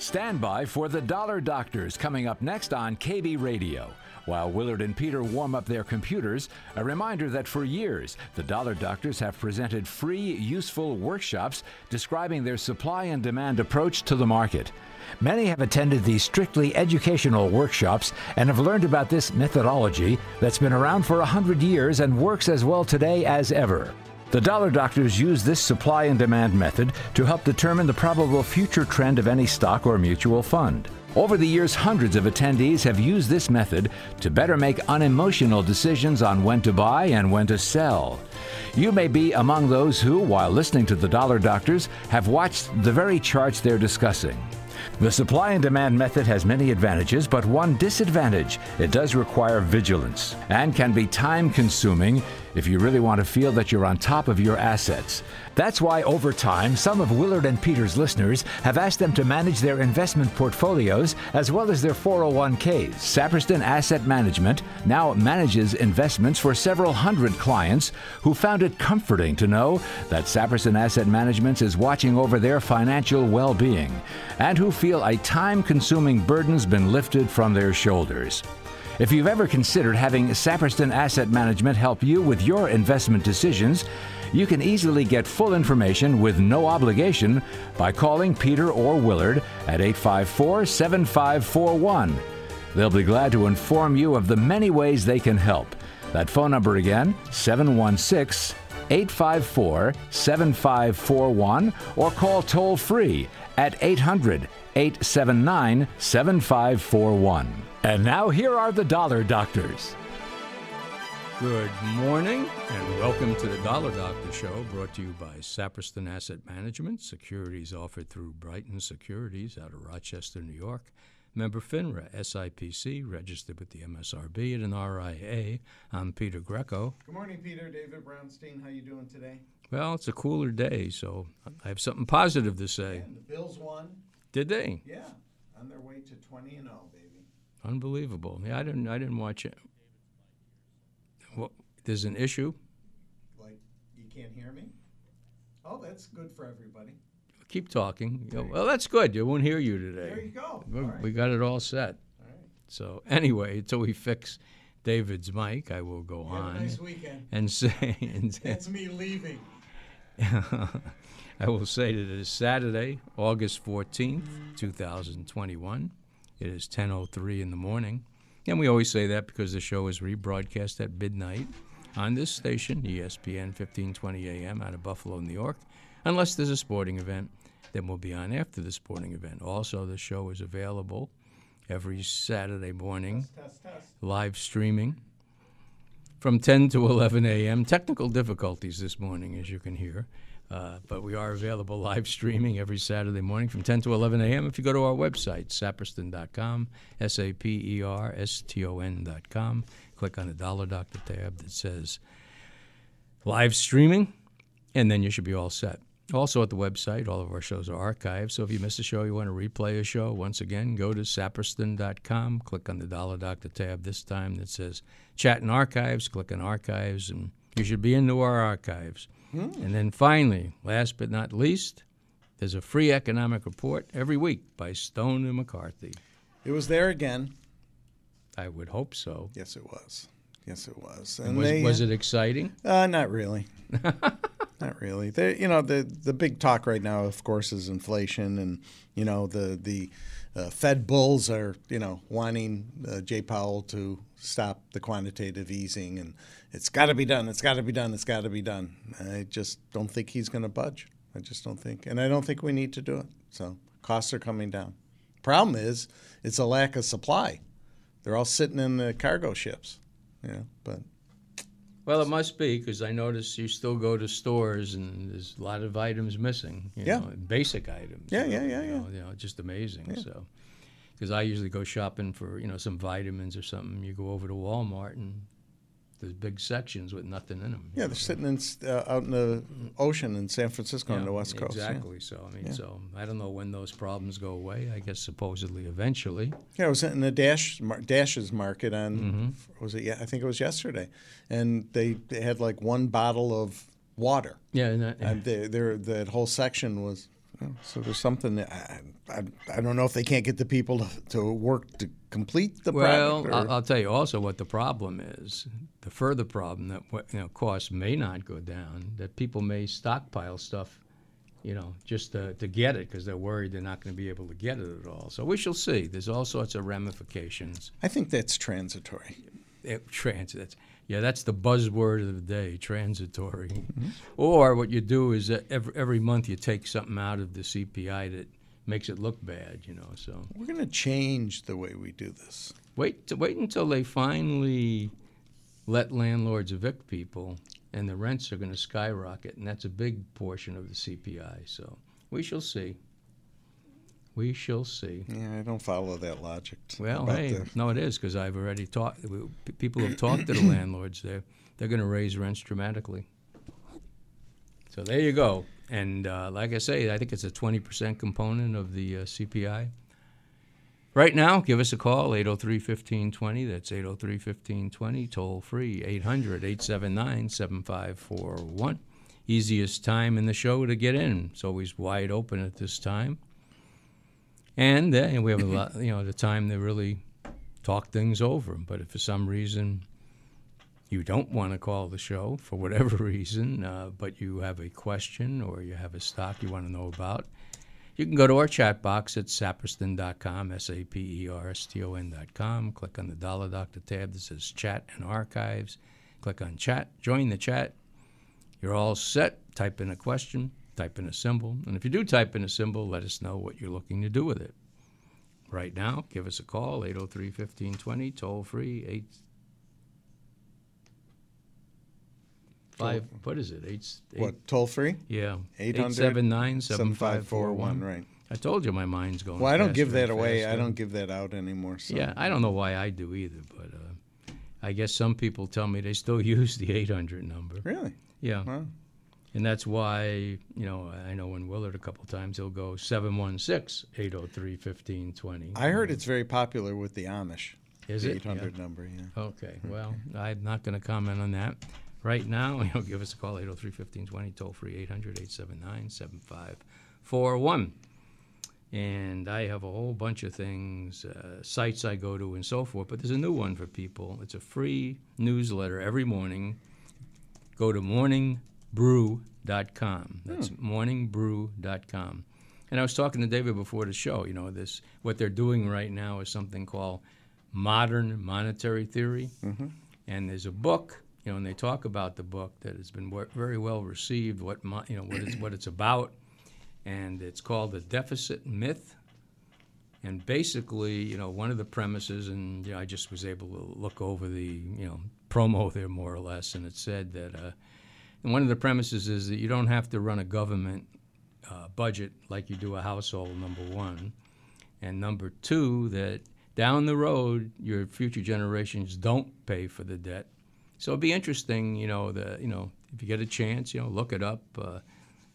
Stand by for the Dollar Doctors coming up next on KB Radio. While Willard and Peter warm up their computers, a reminder that for years, the Dollar Doctors have presented free, useful workshops describing their supply and demand approach to the market. Many have attended these strictly educational workshops and have learned about this methodology that's been around for a hundred years and works as well today as ever. The dollar doctors use this supply and demand method to help determine the probable future trend of any stock or mutual fund. Over the years, hundreds of attendees have used this method to better make unemotional decisions on when to buy and when to sell. You may be among those who, while listening to the dollar doctors, have watched the very charts they're discussing. The supply and demand method has many advantages, but one disadvantage it does require vigilance and can be time consuming if you really want to feel that you're on top of your assets. That's why over time, some of Willard and Peter's listeners have asked them to manage their investment portfolios as well as their 401ks. Saperston Asset Management now manages investments for several hundred clients who found it comforting to know that Saperston Asset Management is watching over their financial well being and who feel a time consuming burden's been lifted from their shoulders. If you've ever considered having Saperston Asset Management help you with your investment decisions, you can easily get full information with no obligation by calling Peter or Willard at 854 7541. They'll be glad to inform you of the many ways they can help. That phone number again, 716 854 7541, or call toll free at 800 879 7541. And now here are the Dollar Doctors. Good morning and welcome to the Dollar Doctor Show brought to you by Saperston Asset Management, securities offered through Brighton Securities out of Rochester, New York. Member FINRA, SIPC, registered with the MSRB at an RIA. I'm Peter Greco. Good morning, Peter. David Brownstein. How you doing today? Well, it's a cooler day, so I have something positive to say. And the Bills won. Did they? Yeah, on their way to 20 and 0, baby. Unbelievable. Yeah, I didn't. I didn't watch it. There's an issue. Like, you can't hear me? Oh, that's good for everybody. Keep talking. You know, well, that's good. I won't hear you today. There you go. We- right. We got it all set. All right. So anyway, until we fix David's mic, I will go Have a on nice weekend. and say, and That's me leaving. I will say that it is Saturday, August 14th, 2021. It is 10:03 in the morning, and we always say that because the show is rebroadcast at midnight on this station, ESPN 1520 AM out of Buffalo, New York. Unless there's a sporting event, then we'll be on after the sporting event. Also, the show is available every Saturday morning Test, test. live streaming from 10 to 11 a.m. Technical difficulties this morning, as you can hear. Uh, but we are available live streaming every Saturday morning from 10 to 11 a.m. If you go to our website, saperston.com, S A P E R S T O N.com, click on the Dollar Doctor tab that says live streaming, and then you should be all set. Also at the website, all of our shows are archived. So if you miss a show, you want to replay a show, once again, go to saperston.com, click on the Dollar Doctor tab this time that says Chat and Archives, click on Archives, and you should be into our archives. Hmm. And then finally, last but not least, there's a free economic report every week by Stone and McCarthy. It was there again. I would hope so. Yes, it was. Yes, it was. Was, was it exciting? Uh, not really. not really. They, you know, the the big talk right now, of course, is inflation, and you know the the uh, Fed bulls are you know wanting uh, Jay Powell to stop the quantitative easing, and it's got to be done. It's got to be done. It's got to be done. I just don't think he's going to budge. I just don't think, and I don't think we need to do it. So costs are coming down. Problem is, it's a lack of supply. They're all sitting in the cargo ships. You know, but Well, it must be because I notice you still go to stores and there's a lot of items missing. You Yeah. know, basic items. Yeah, yeah, yeah, you yeah. know, you know, just amazing. So, because I usually go shopping for you know some vitamins or something. You go over to Walmart and there's big sections with nothing in them. Yeah, they're sitting in, uh, out in the ocean in San Francisco on the West Coast. yeah. Exactly. So I mean, so I don't know when those problems go away. I guess supposedly eventually. Yeah, I was in the Dash mar- Dash's market on Mm-hmm. was it? Yeah, I think it was yesterday, and they, they had like one bottle of water, Yeah. And that, and they, that whole section was So there's something that I, I, I don't know if they can't get the people to, to work to complete the Well, project. or- I'll, tell you also what the problem is. The further problem that you know costs may not go down. That people may stockpile stuff, you know, just to, to get it because they're worried they're not going to be able to get it at all. So we shall see. There's all sorts of ramifications. I think that's transitory. Eh, it, transit. Yeah, that's the buzzword of the day, transitory. Mm-hmm. Or what you do is that every, every month you take something out of the CPI that makes it look bad, you know. So We're going to change the way we do this. wait, to, wait until they finally let landlords evict people, and the rents are going to skyrocket, and that's a big portion of the CPI. So we shall see. We shall see. Yeah, I don't follow that logic. Well, hey, the- no, it is because I've already talked. People have talked to the landlords. They're they're going to raise rents dramatically. So there you go. And uh, like I say, I think it's a twenty percent component of the uh, CPI. Right now, give us a call 803-1520. That's 803-1520. Toll free 800-879-7541. Easiest time in the show to get in. It's always wide open at this time. And uh, we have a lot, you know, the time to really talk things over. But if for some reason you don't want to call the show for whatever reason, uh, but you have a question or you have a stock you want to know about, you can go to our chat box at saperston.com, S A P E R S T O N.com. Click on the Dollar Doctor tab that says Chat and Archives. Click on Chat, join the chat. You're all set. Type in a question, type in a symbol. And if you do type in a symbol, let us know what you're looking to do with it. Right now, give us a call, 803 1520, toll free, 8. Five, what is it? Eight, eight what, toll free? Yeah. 800 879 7541, right. I told you my mind's going Well, I don't give that away. I don't give that out anymore. So. Yeah, I don't know why I do either, but uh, I guess some people tell me they still use the 800 number. Really? Yeah. Wow. And that's why, you know, I know when Willard a couple times he'll go 716 803 1520. I heard it's very popular with the Amish. Is the it? 800 number, yeah. Okay, well, I'm not going to comment on that. Right now, you know, give us a call, 803-1520, toll free 800-879-7541. And I have a whole bunch of things, uh, sites I go to and so forth, but there's a new one for people. It's a free newsletter every morning. Go to morningbrew.com. That's morningbrew.com. And I was talking to David before the show, you know, this what they're doing right now is something called modern monetary theory. And there's a book, you know, and they talk about the book that has been very well received, what mo- you know, what it's what it's about, and it's called the deficit myth. And basically, you know, one of the premises, and you know, I just was able to look over the you know promo there more or less, and it said that uh, one of the premises is that you don't have to run a government uh, budget like you do a household. Number one, and number two, that down the road, your future generations don't pay for the debt. So it'd be interesting, you know, the you know, if you get a chance, you know, look it up. Uh,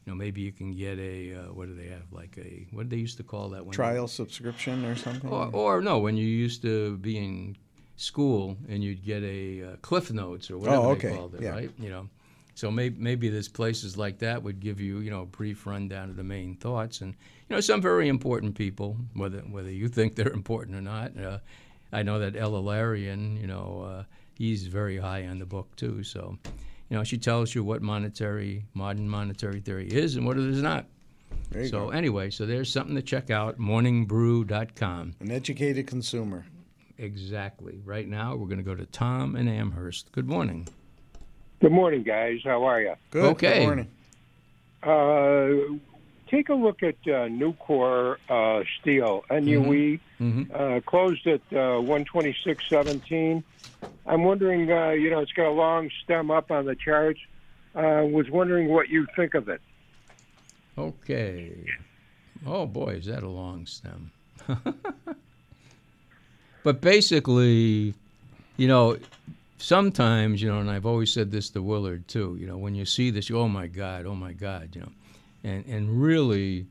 you know, maybe you can get a uh, what do they have like a what did they used to call that one? Trial subscription or something? Or, or no, when you used to be in school and you'd get a uh, Cliff Notes or whatever Oh, they called it, yeah. right? You know, so maybe maybe there's places like that would give you you know a brief rundown of the main thoughts and you know some very important people, whether whether you think they're important or not. Uh, I know that Ella Larian, you know, uh, he's very high on the book too. So, you know, she tells you what monetary modern monetary theory is and what it is not. There you So go. anyway, so there's something to check out. Morningbrew.com. An educated consumer. Exactly. Right now, we're going to go to Tom and Amherst. Good morning. Good morning, guys. How are you? Good. Okay. Good morning. Uh, take a look at uh, Nucor uh, Steel, NUE, Mhm. uh, closed at uh, 126.17. I'm wondering, uh, you know, it's got a long stem up on the charts. Uh, was wondering what you think of it. Okay. Oh boy, is that a long stem. but basically, you know, sometimes, you know, and I've always said this to Willard too, you know, when you see this, you, oh my God, oh my God, you know. And and really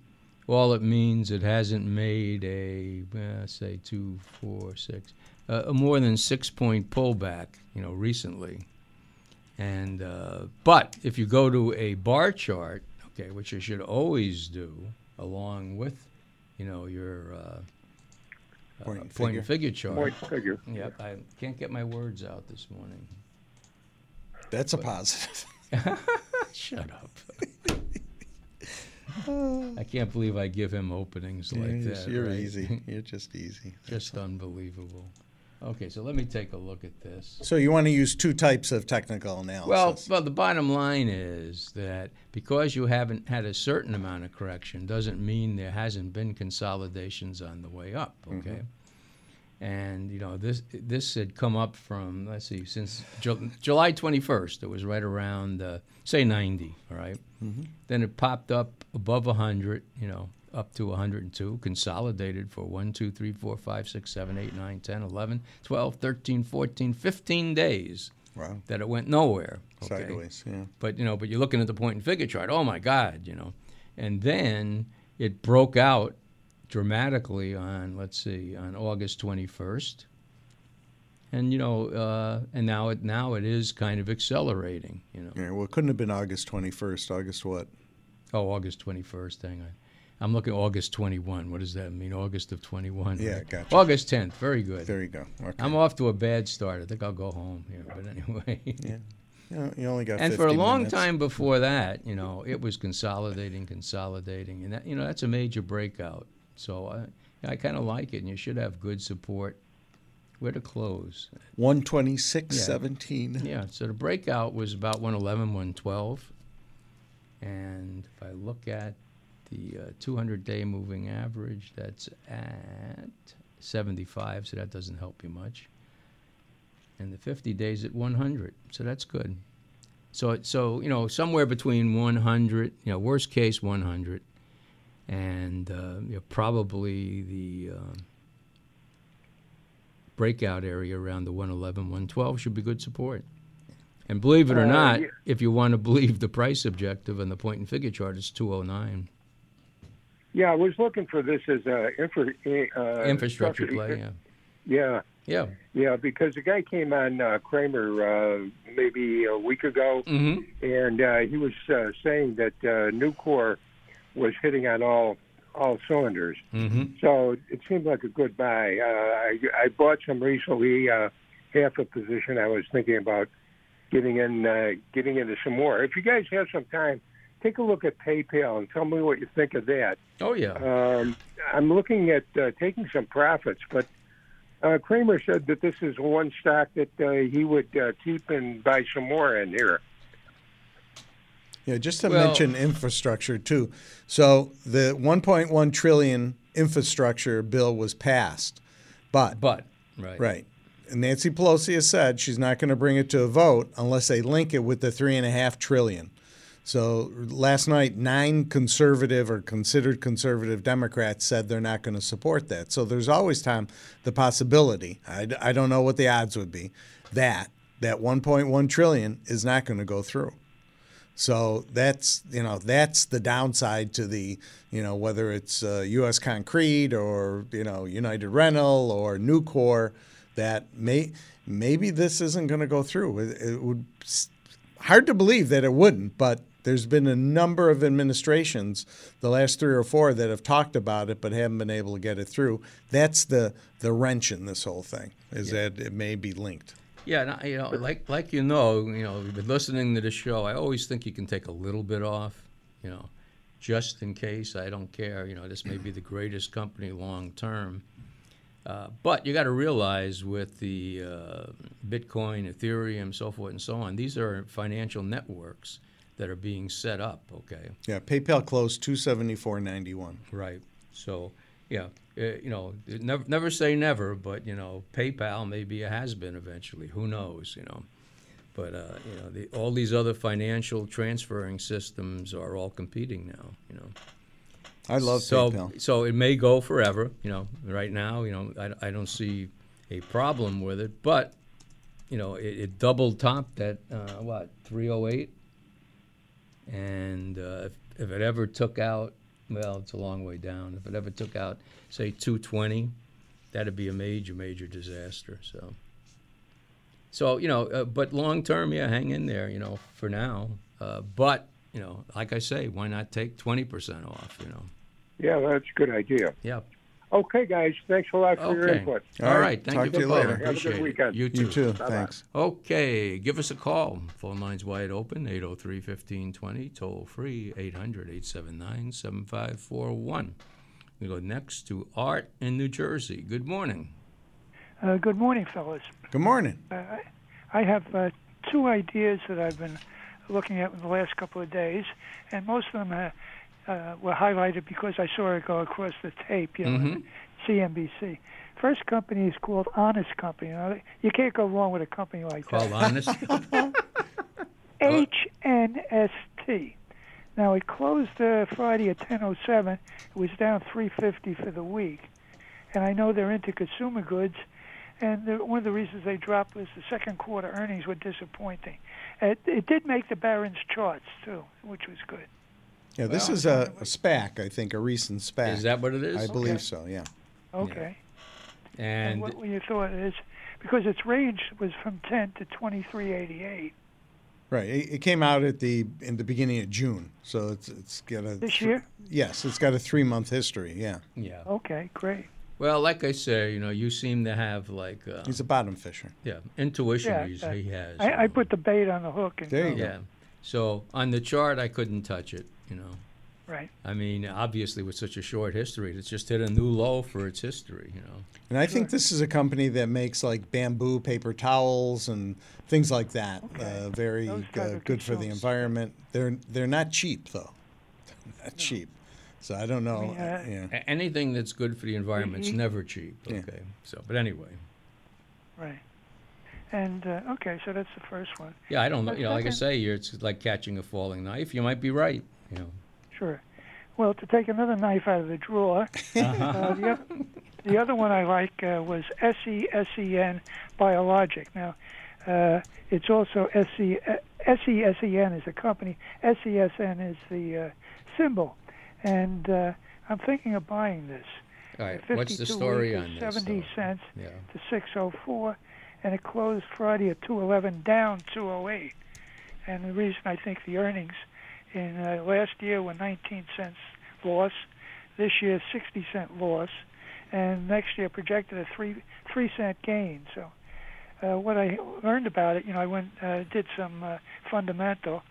all it means it hasn't made a uh, say two, four, six, uh, a more than six point pullback, you know, recently. And uh, but if you go to a bar chart, okay, which you should always do, along with, you know, your uh, Point uh, and point and figure chart. Point figure. Yep, I can't get my words out this morning. That's a positive. Shut up. I can't believe I give him openings like that. You're right? easy. You're just easy. Just unbelievable. Okay, so let me take a look at this. So you want to use two types of technical analysis. Well, well, the bottom line is that because you haven't had a certain amount of correction doesn't mean there hasn't been consolidations on the way up. Okay, and you know this this had come up from let's see since Ju- July 21st. It was right around uh, say 90. All right? Mm-hmm. Then it popped up above 100. You know. Up to 102, consolidated for 1, 2, 3, 4, 5, 6, 7, 8, 9, 10, 11, 12, 13, 14, 15 days wow, that it went nowhere. Okay? sideways. Yeah. But you know, but you're looking at the point and figure chart. Oh my God, you know, and then it broke out dramatically on let's see on August 21st, and you know, uh, and now it now it is kind of accelerating. You know, Yeah. Well, it couldn't have been August 21st. August what? oh August 21st. Hang on. I'm looking at August 21. What does that mean? August of 21. Yeah, right? gotcha. August 10th. Very good. There you go. Okay. I'm off to a bad start. I think I'll go home here. But anyway. yeah. You, know, you only got. and for a 50 long minutes. time before that, you know, it was consolidating, consolidating, and that, you know, that's a major breakout. So I, I kind of like it, and you should have good support. Where to close? 126, Yeah. 17. Yeah. So the breakout was about 111, 112, and if I look at the uh, 200-day moving average, that's at 75. So that doesn't help you much. And the 50 days at 100. So that's good. So, so you know, somewhere between 100, you know, worst case 100, and uh, you know, probably the uh, breakout area around the 111, 112 should be good support. And believe it or Uh, not, yeah. if you want to believe the price objective and the point and figure chart, it's 209. Yeah, I was looking for this as a infra, uh, Infrastructure play, yeah. Yeah, Yeah. yeah, because the guy came on uh, Cramer uh, maybe a week ago, Mm-hmm. and uh, he was uh, saying that uh, Nucor was hitting on all all cylinders. Mm-hmm. So it seemed like a good buy. Uh, I, I bought some recently, uh, half a position. I was thinking about getting in, uh, getting into some more. If you guys have some time, take a look at PayPal and tell me what you think of that. Oh, yeah. Um, I'm looking at uh, taking some profits, but uh, Cramer said that this is one stock that uh, he would uh, keep and buy some more in here. Yeah, just to Well- mention infrastructure too. So the 1.1 trillion infrastructure bill was passed, but but, right. right. And Nancy Pelosi has said she's not going to bring it to a vote unless they link it with the three and a half trillion. So last night, nine conservative or considered conservative Democrats said they're not going to support that. So there's always time the possibility. I, I don't know what the odds would be that that 1.1 trillion is not going to go through. So that's you know that's the downside to the you know whether it's uh, U.S. Concrete or you know United Rental or Nucor that may maybe this isn't going to go through. It, it would hard to believe that it wouldn't, but there's been a number of administrations, the last three or four, that have talked about it but haven't been able to get it through. That's the the wrench in this whole thing is that it may be linked. Yeah, you know, like like you know, you know, you've been listening to the show. I always think you can take a little bit off, you know, just in case. I don't care. You know, this may be the greatest company long term, uh, but you got to realize with the uh, Bitcoin, Ethereum, so forth and so on, these are financial networks that are being set up. Okay, Yeah, PayPal closed 274.91. Right. So, yeah, uh, you know, never never say never, but you know, PayPal maybe a has been eventually. Who knows? You know, but uh, you know, the, all these other financial transferring systems are all competing now. You know, I love so PayPal. so it may go forever. You know, right now, you know, I, I don't see a problem with it, but you know, it, it double topped at uh, what 308, and uh, if, if it ever took out, well, it's a long way down. If it ever took out, say 220, that'd be a major major disaster. So. So you know, uh, but long term, yeah, hang in there. You know, for now. Uh, but you know, like I say, why not take twenty percent off? You know. Yeah, that's a good idea. Yeah. Okay, guys, thanks a lot for your input. All All right. right, Thank talk you to for you calling. later. Have a good weekend. You too. You too. Bye-bye. Thanks. Okay, give us a call. Phone lines wide open 803 1520, toll free 800 879 7541. We go next to Art in New Jersey. Good morning. Uh, good morning, fellas. Good morning. I have uh, two ideas that I've been looking at in the last couple of days, and most of them uh, were highlighted because I saw it go across the tape, you know, Mhm. CNBC. First company is called Honest Company. You, know, you can't go wrong with a company like Called that. Honest. HNST. Now it closed uh, Friday at 10:07. It was down 350 for the week, and I know they're into consumer goods. And the, one of the reasons they dropped was the second quarter earnings were disappointing. It, it did make the Barron's charts too, which was good. Yeah, this is a, a SPAC, I think, a recent SPAC. Is that what it is? I believe Okay. so, yeah. Okay. And, And what were your thought is because its range was from 10 to 23.88 Right. It, it came out at the in the beginning of June, so it's it's got a this year. yes, it's got a three month history. Yeah, yeah. Okay, great. Well, like I say, you know, you seem to have like uh, he's a bottom fisher. yeah intuition. Yeah, he's, uh, he has. I, I put the bait on the hook. And There you go. go. yeah. So on the chart, I couldn't touch it. You know. Right. I mean, obviously, with such a short history, it's just hit a new low for its history. You know. And I think this is a company that makes like bamboo paper towels and things like that. Uh, very Those uh, good for the environment. They're they're not cheap though. not cheap. So I don't know. mean, uh, yeah. Anything that's good for the environment's Mhm. never cheap. Yeah. Okay. So, but anyway, Right. And uh, okay, so that's the first one. yeah, I don't know. You know, like I say, you're, it's like catching a falling knife. You might be right. You know. Sure. Well, to take another knife out of the drawer, uh, the, oth- the other one I like uh, was SESEN Biologic. Now, uh, it's also SE, uh, SESEN is the company, SESN is the uh, symbol. And uh, I'm thinking of buying this. All right. 52 What's the story on is this? 70 though? cents Yeah. to 604, and it closed Friday at 211, down 208. And the reason I think the earnings in uh, last year were 19 cents loss, this year 60 cent loss, and next year projected a three three cent gain. So, uh, what I learned about it, you know, I went uh, did some uh, fundamental.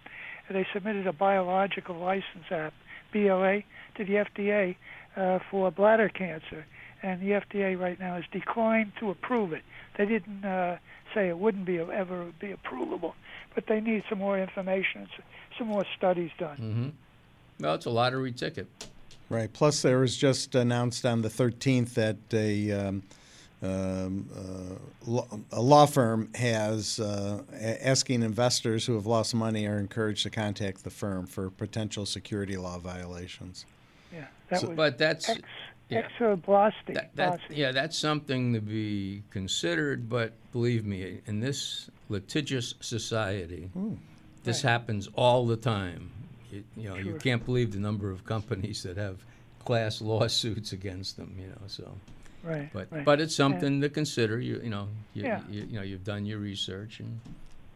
They submitted a biological license app (BLA) to the FDA uh, for bladder cancer, and the FDA right now has declined to approve it. They didn't uh, say it wouldn't be ever be approvable, but they need some more information, some more studies done. Mm-hmm. Well, it's a lottery ticket. Right. Plus, there was just announced on the 13th that a, um, um, uh, law, a law firm has uh, asking investors who have lost money are encouraged to contact the firm for potential security law violations. Yeah, that So- was But that's ex, yeah. exoblastic. that, that, yeah, that's something to be considered. But believe me, in this litigious society, this Right. happens all the time. You, you know, you can't believe the number of companies that have class lawsuits against them. You know, so. right, But right. but it's something to consider. You you know you, Yeah. you, you know you've done your research and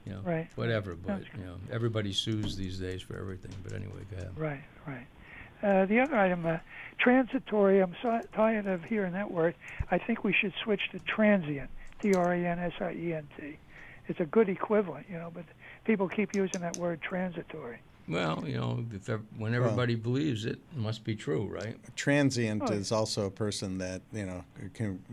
you know Right. whatever. But Sounds you know everybody sues these days for everything. But anyway, go ahead. Right, right. Uh, the other item, uh, transitory. I'm so tired of hearing that word. I think we should switch to transient. T-R-A-N-S-I-E-N-T. It's a good equivalent, you know, but people keep using that word transitory. Well, you know, if when everybody believes it, it must be true, right? Transient Oh. is also a person that you know can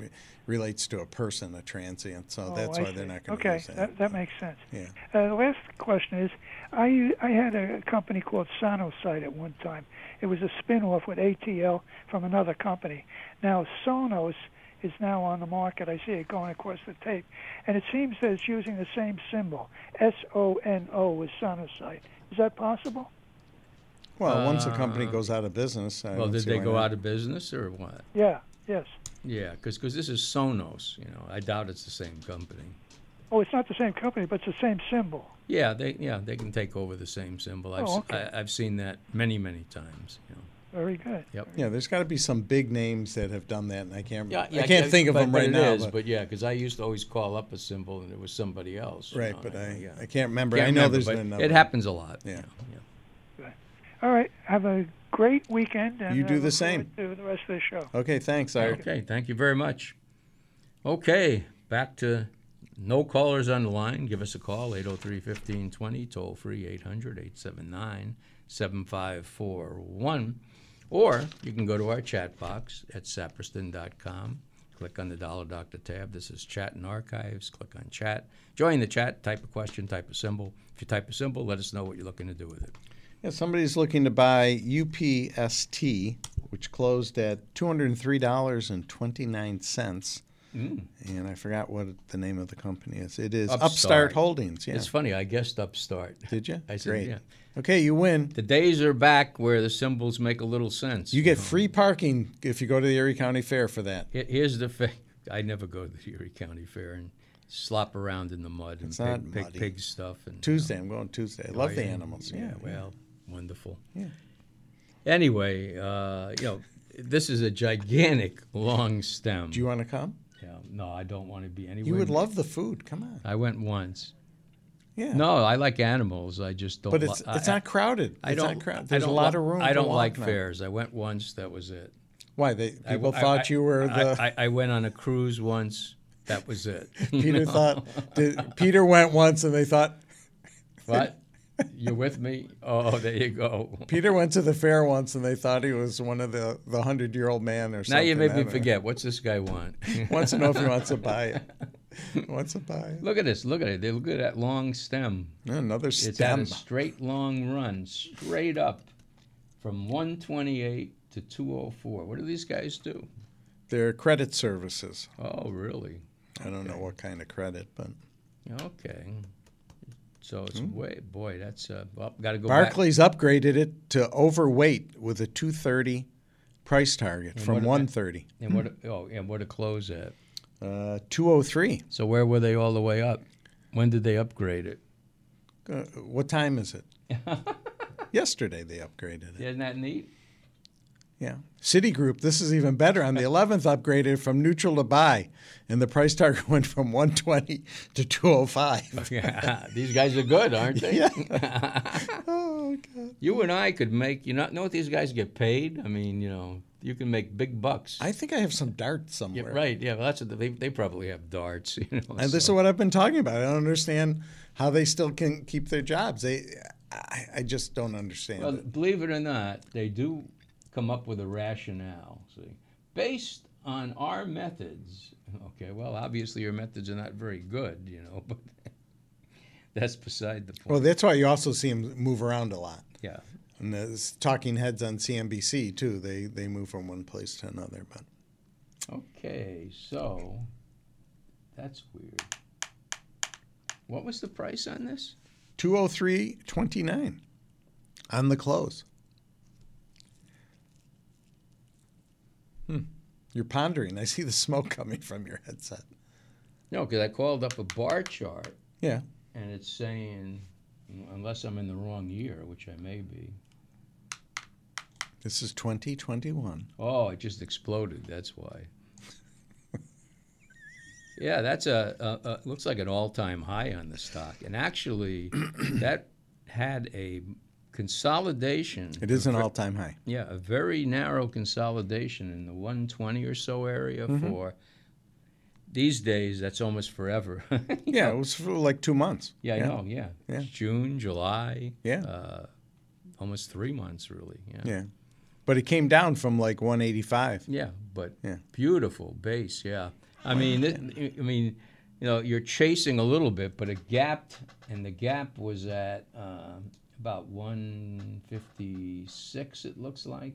relates to a person, a transient. So Oh, that's I why they're not going to Okay, use that. that, that makes sense. Yeah. Uh, the last question is, I I had a company called Sonosite at one time. It was a spin-off with ATL from another company. Now Sonos is now on the market. I see it going across the tape, and it seems that it's using the same symbol, S-O-N-O, with Sonosite. Is that possible? Well, once a company Uh, goes out of business, I well, did they go not. out of business or what? Yeah. Yes. Yeah, because this is Sonos. You know, I doubt it's the same company. Oh, it's not the same company, but it's the same symbol. Yeah, they yeah they can take over the same symbol. I've Oh, s- okay. I, have seen that many many times. You know. Very good. Yep. Yeah, there's got to be some big names that have done that, and I can't. Yeah, I can't think of but, them but right it now. is, but, but yeah, because I used to always call up a symbol and it was somebody else. you right, know, but I, yeah. I can't remember. Can't I know remember, there's but been another. It happens a lot. you Yeah. yeah. All right. Have a great weekend. And You do I the same. forward To the rest of the show. Okay, thanks, Art. Okay, thank you very much. Okay, back to no callers on the line. Give us a call, 803 1520, toll free 800 879 7541. Or you can go to our chat box at saperston.com, click on the Dollar Doctor tab. This is chat and archives. Click on chat. Join the chat, type a question, type a symbol. If you type a symbol, let us know what you're looking to do with it. Yeah, somebody's looking to buy UPST, which closed at $203.29 and I forgot what the name of the company is. It is Upstart, Upstart Holdings. Yeah. It's funny. I guessed Upstart. Did you? I said, Great. Yeah. Okay, you win. The days are back where the symbols make a little sense. You get free parking if you go to the Erie County Fair for that. Here's the fact. I never go to the Erie County Fair and slop around in the mud and pick pig, pig, stuff. And, Tuesday, you know. I'm going Tuesday. I oh, love oh, the animals. Yeah, yeah, well, wonderful. Yeah. Anyway, uh, you know, this is a gigantic long stem. Do you want to come? No, I don't want to be anywhere. You would near- love the food. Come on. I went once. Yeah. No, I like animals. I just don't. but it's li- it's I- not crowded. I it's don't. not crowded. There's a don't lot li- of room. I don't like now. fairs. I went once. That was it. Why? They people I- thought I- you were I- the. I, I went on a cruise once. That was it. Peter know? thought. Did, Peter went once, and they thought What? You with me? Oh, there you go. Peter went to the fair once, and they thought he was one of the the hundred year old man or something. Now you made me forget. What's this guy want? Wants to know if he wants to buy it. wants to buy it. Look at this. Look at it. They look at that long stem. Another stem. It's stem. a straight long run, straight up from 128 to 204. What do these guys do? They're credit services. Oh, really? I don't know what kind of credit, but Okay. So it's way, boy, that's uh, well, got to go Barclays upgraded it to overweight with a 230 price target from what- 130. back. And what? Oh, and what to close at? Uh, 203. So where were they all the way up? When did they upgrade it? Uh, what time is it? Yesterday they upgraded it. Isn't that neat? Yeah. Citigroup, this is even better. On the 11th, upgraded from neutral to buy, and the price target went from 120 to 205. Yeah, these guys are good, aren't they? Yeah. oh, God. You and I could make. You not know what these guys get paid? I mean, you know, you can make big bucks. I think I have some darts Yeah, somewhere. right. Yeah, well, that's what they, they probably have darts. You know, And this is what I've been talking about. I don't understand how they still can keep their jobs. They, I, I just don't understand. Well, it. believe it or not, they do come up with a rationale. See, based on our methods. Okay, well, obviously your methods are not very good, you know, but that's beside the point. Well, that's why you also see them move around a lot. yeah. And there's talking heads on CNBC too. They they move from one place to another. But Okay, so that's weird. What was the price on this? two oh three twenty nine on the close. Hmm. You're pondering. I see the smoke coming from your headset. No, because I called up a bar chart Yeah. and it's saying, unless I'm in the wrong year, which I may be. This is 2021. Oh, it just exploded. That's why. yeah, that's a, a, a looks like an all-time high on the stock, and actually, that had a consolidation. It is an all time high. Yeah, a very narrow consolidation in the 120 or so area Mm-hmm. for. These days, that's almost forever. Yeah, it was for like two months. yeah, I know. Yeah. Yeah. June, July. Yeah. Uh, almost three months, really. Yeah. Yeah. But it came down from like 185. Yeah, but Yeah. beautiful base. Yeah, I mean, it, I mean, you know, you're chasing a little bit, but it gapped, and the gap was at um about 156. It looks like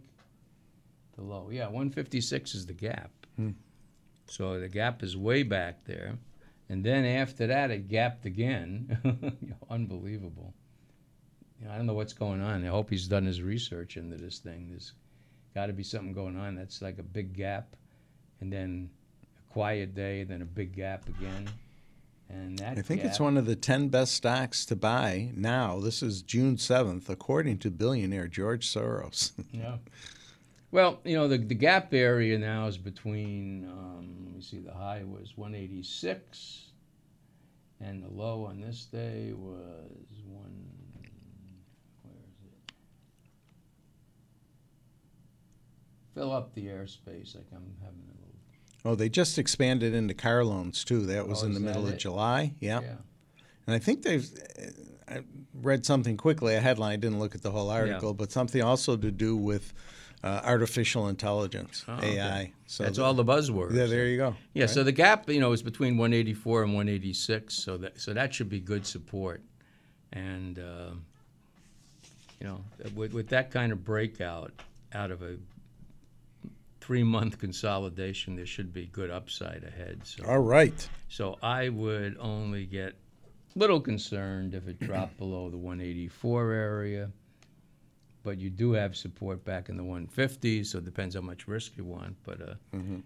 the low. Yeah, 156 is the gap. Hmm. So the gap is way back there, and then after that, it gapped again. Unbelievable. You know, I don't know what's going on. I hope he's done his research into this thing. There's got to be something going on. That's like a big gap, and then a quiet day, then a big gap again, and that. I think it's one of the 10 best stocks to buy now. This is June 7th, according to billionaire George Soros. Yeah. Well, you know, the, the gap area now is between, um, let me see, the high was 186, and the low on this day was one, where is it? fill up the airspace. Like I'm having. Oh, they just expanded into car loans too. That was Oh, in the middle of it? July. Yeah. Yeah. And I think they've. I read something quickly, a headline. I didn't look at the whole article, but something also to do with uh, artificial intelligence, Oh, okay. AI. So That's the- all the buzzwords. Yeah, there you go. Yeah, so the gap, you know, is between 184 and 186, so that so that should be good support, and uh, you know, with, with that kind of breakout out of a three-month consolidation, there should be good upside ahead. So, All right. so I would only get little concerned if it dropped below the 184 area, but you do have support back in the 150s, so it depends how much risk you want. But uh,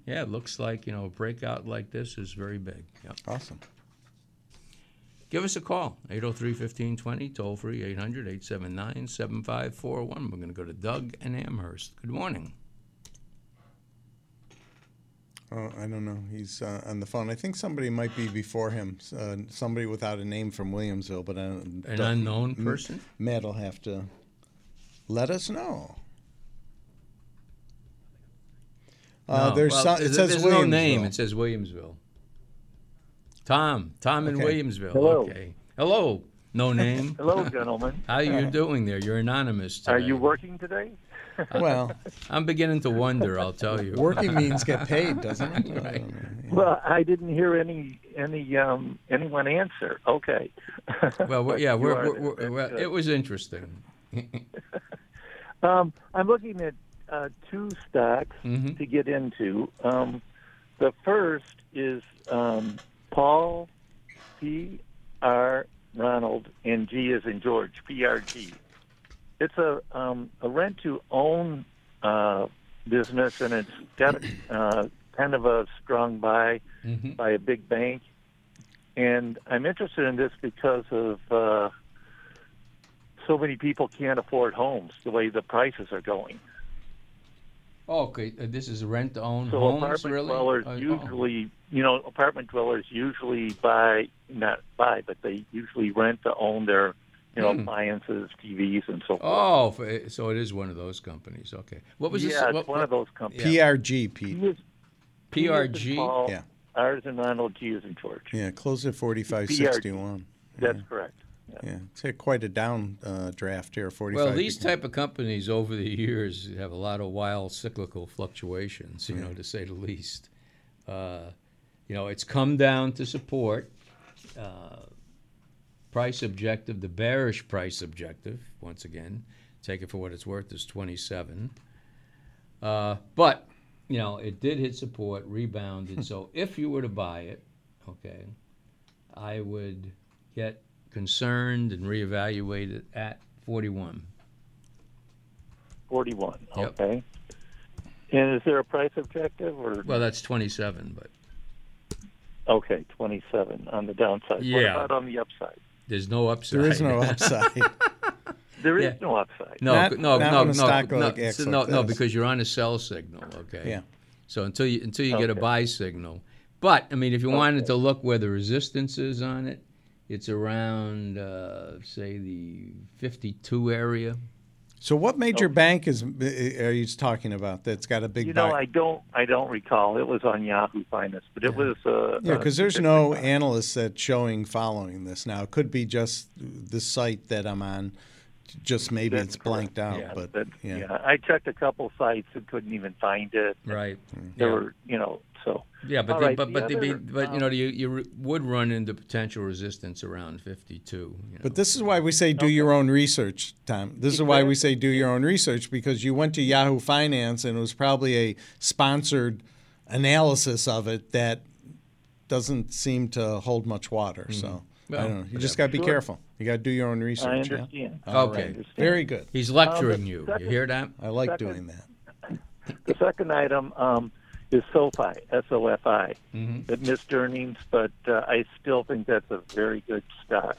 yeah, it looks like you know a breakout like this is very big. Yep. Awesome. Give us a call, 803-1520, toll free 800-879-7541. We're going to go to Doug and Amherst. Good morning. Oh, I don't know. He's uh, on the phone. I think somebody might be before him. Uh, somebody without a name from Williamsville, but I don't, An Doug- unknown person? Matt will have to let us know. Uh, No. there's Well, some, it there's- says there's no name. Williamsville. It says Williamsville. Tom. Tom in Okay. Williamsville. Hello. Okay. Hello. No name. Hello, gentlemen. How are you doing there? You're anonymous today. Are you working today? Well, I'm beginning to wonder. I'll tell you. working means get paid, doesn't it? I don't. Well, I didn't hear any any um anyone answer. Okay. Well, we're, yeah, we're, are we're, we're, well, it was interesting. Um, I'm looking at uh, two stocks Mhm. to get into. Um, the first is um, Paul P. R. Ronald and G is in George PRG. It's a um, a rent to own uh, business, and it's got uh, kind of a strong buy Mhm. by a big bank. And I'm interested in this because of uh, so many people can't afford homes the way the prices are going. Oh, okay, uh, this is rent-owned So homes, apartment really? dwellers Uh, oh. usually, you know, apartment dwellers usually buy not buy, but they usually rent to own their, you know, Hmm. appliances, TVs, and so forth. Oh, so it is one of those companies. Okay. What was this? yeah, it's what- one of those companies. PRG, Pete. He is- he is PRG? Paul, Yeah. Ours and Ronald G is in George. Yeah, closed at 45.61. That's correct. Yeah, it's had quite a down uh, draft here. 45. Well, these type of companies over the years have a lot of wild cyclical fluctuations, you know, to say the least. Uh, you know, it's come down to support. Uh, price objective, the bearish price objective, once again, take it for what it's worth, is 27. Uh, but, you know, it did hit support, rebounded. so if you were to buy it, okay, I would get concerned and reevaluate it at 41. 41. Yep. Okay. And is there a price objective or Well, that's 27, but okay, 27 on the downside? Yeah. What about on the upside? There's no upside. there is no upside. There is Yeah. no upside. no, Not- no, not no, no, no, like acts so- like no, no, because you're on a sell signal. Okay. Yeah. So until you until you get a buy signal, but I mean, if you wanted to look where the resistance is on it, it's around uh, say the 52 area. So, what major bank is are you talking about that's got a big You know, buy? I don't, I don't recall. It was on Yahoo Finance, but it was. Uh, Yeah, uh, because there's no analysts that's showing following this now. It could be just the site that I'm on. Just maybe That's it's blanked out, Yeah, but that- yeah. yeah, I checked a couple sites and couldn't even find it. Right. There Yeah. were, you know, so. Yeah, but All the, right, but the but the, other, but you know um, you you re- would run into potential resistance around 52. You know. But this is why we say do your own research, Tom. This is why we say do your own research because you went to Yahoo Finance and it was probably a sponsored analysis of it that doesn't seem to hold much water. So mm-hmm. I don't know. You just got to be Sure. careful. You got to do your own research. I yeah? understand. All Okay. right. understand. Very good. He's lecturing Um, you. You hear that? I like Second- doing that. The second item um, is SoFi, S O F I. Mhm. It missed earnings, but uh, I still think that's a very good stock.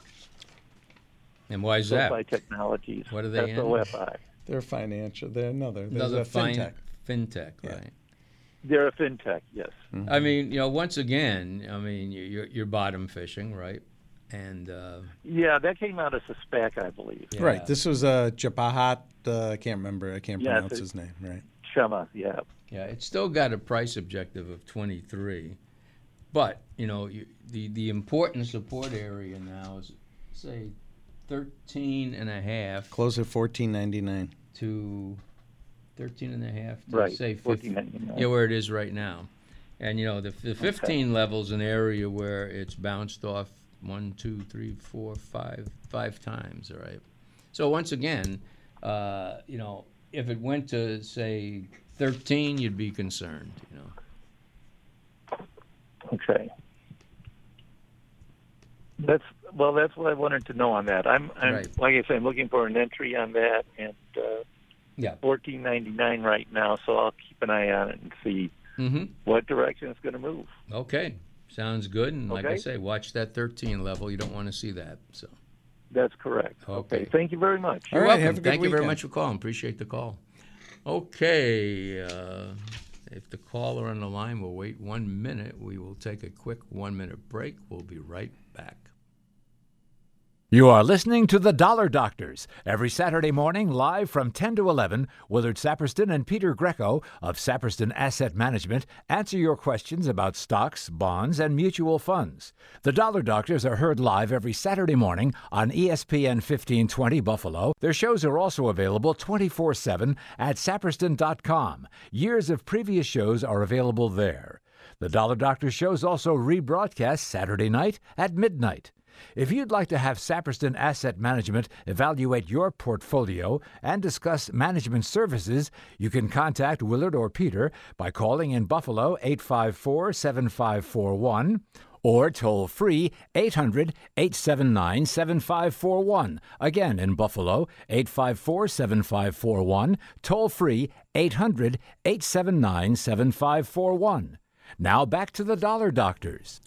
And why is that? SoFi Technologies. What are they in? S O F I. They're financial. They're another. There's Another a fintech. fintech, Yeah. right? They're a fintech, yes. I mean, you know, once again, I mean, you're, you're bottom fishing, right? And uh, Yeah, that came out as a SPAC, I believe. yeah. Right. This was a uh, Jabahat. Uh, I can't remember. I can't Yes, pronounce his name. Right. Shema, yeah. Yeah, it's still got a price objective of 23, but you know you, the the important support area now is say 13 and a half Close at fourteen ninety nine. to 13 and a half to Right, say 15. 14.99. Yeah, where it is right now. And you know, the, the 15 level's an area where it's bounced off one, two, three, four, five, five times, all right? So once again, uh, you know, if it went to say 13, you'd be concerned, you know. Okay. That's well. That's what I wanted to know on that. I'm, I'm Right. like I said, I'm looking for an entry on that, and uh, Yeah. fourteen ninety nine right now. So I'll keep an eye on it and see Mm-hmm. what direction it's going to move. Okay. Sounds good. And like I Okay. say, watch that 13 level. You don't want to see that. So. That's correct. Okay. Thank you very much. All You're right, welcome. have a good Thank you very weekend. much for calling. Appreciate the call. Okay. Uh, if the caller on the line will wait one minute, we will take a quick one minute break. We'll be right back. You are listening to The Dollar Doctors every Saturday morning live from 10 to 11. Willard Saperston and Peter Greco of Saperston Asset Management answer your questions about stocks, bonds, and mutual funds. The Dollar Doctors are heard live every Saturday morning on ESPN 1520 Buffalo. Their shows are also available 24 7 at saperston.com. Years of previous shows are available there. The Dollar Doctor shows also rebroadcast Saturday night at midnight. If you'd like to have Saperston Asset Management evaluate your portfolio and discuss management services, you can contact Willard or Peter by calling in Buffalo 854 7541 or toll free 800 879 7541. Again, in Buffalo, 854 7541, toll free 800 879 7541. Now back to the Dollar Doctors.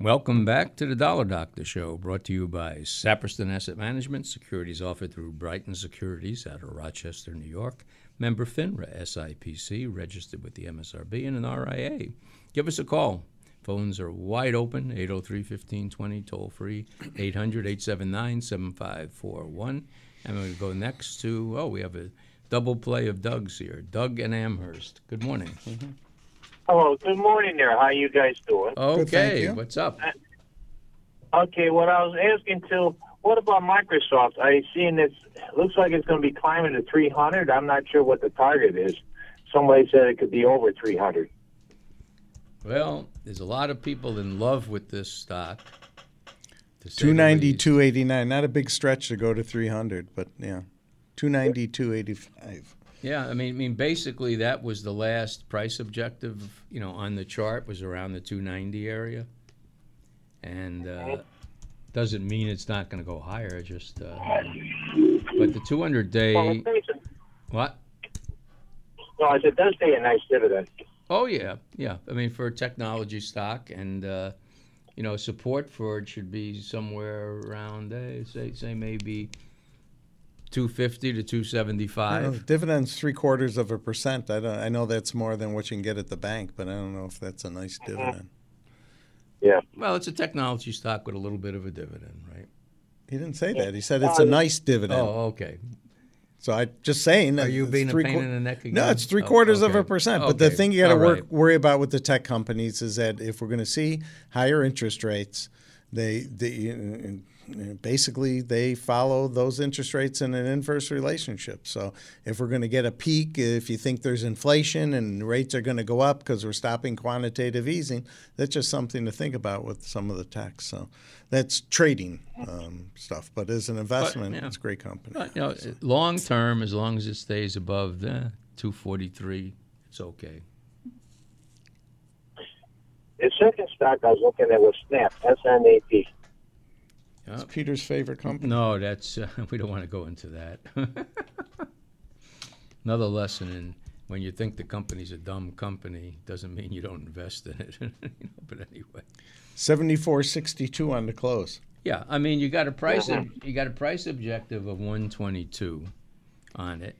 Welcome back to the Dollar Doctor Show, brought to you by Saperston Asset Management. Securities offered through Brighton Securities out of Rochester, New York. Member FINRA, SIPC, registered with the MSRB and an RIA. Give us a call. Phones are wide open, 803 1520, toll free, 800 879 7541. And we'll go next to, oh, we have a double play of Doug's here. Doug and Amherst. Good morning. Mm-hmm. Hello, good morning there. How you guys doing? Okay, you. what's up? Uh, okay, what I was asking too, what about Microsoft? I seen this looks like it's going to be climbing to 300. I'm not sure what the target is. Somebody said it could be over 300. Well, there's a lot of people in love with this stock. to 290, 289. Not a big stretch to go to 300, but yeah. 290, 285. Yeah, I mean, I mean, basically that was the last price objective, you know, on the chart was around the 290 area, and uh, doesn't mean it's not going to go higher. Just, uh, but the 200 day, a, what? well, it does pay a nice dividend. Oh yeah, yeah. I mean, for a technology stock, and uh, you know, support for it should be somewhere around, uh, say, say maybe 250 to 275. know, dividends three quarters of a percent. I don't. I know that's more than what you can get at the bank, but I don't know if that's a nice dividend. Yeah. Well, it's a technology stock with a little bit of a dividend, right? He didn't say that. He said it's a nice dividend. Oh, okay. So I just saying. Are you it's being a pain quar- in the neck again? No, it's three quarters of a okay. percent. But the thing you got to right. worry about with the tech companies is that if we're going to see higher interest rates, they, they uh, basically they follow those interest rates in an inverse relationship. So if we're going to get a peak, if you think there's inflation and rates are going to go up because we're stopping quantitative easing, that's just something to think about with some of the techs. So that's trading um, stuff. But as an investment, yeah. it's a great company. But, you know, long term, as long as it stays above the 243, it's okay. The second stock I was looking at was Snap, S-N-A-P. It's Peter's favorite company. No, that's uh, we don't want to go into that. Another lesson in when you think the company's a dumb company doesn't mean you don't invest in it. You know, but anyway. 74.62 on the close. Yeah, I mean, you got a price ob- you got a price objective of 122 on it.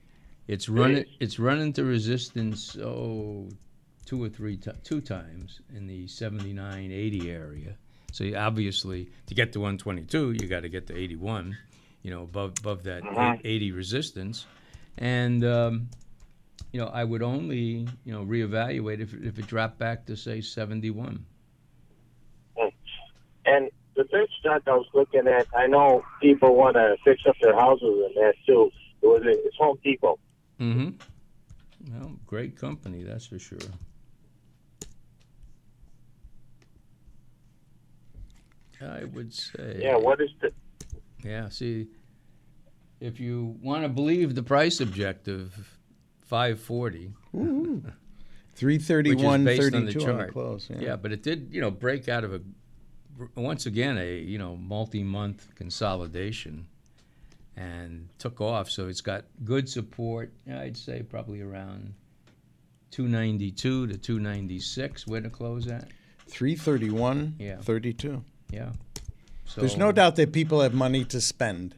It's running it's running to resistance oh two or three ti two times in the 79 80 area. So you obviously to get to 122, you got to get to 81, you know, above above that 80 resistance. And um, you know, I would only, you know, reevaluate if, if it dropped back to say 71. And the third stock I was looking at, I know people want to fix up their houses and that too. It was it's Home Depot. Mm-hmm. Well, great company, that's for sure. I would say. Yeah, what is the? Yeah, see, if you want to believe the price objective, 540, Three which thirty-one, is based on the thirty-two on the chart. close. Yeah. Yeah, but it did, you know, break out of a once again a you know multi-month consolidation and took off. So it's got good support. I'd say probably around 292 to 296. Where to close at? Three thirty-one, Yeah. thirty-two. Yeah. So There's no doubt that people have money to spend,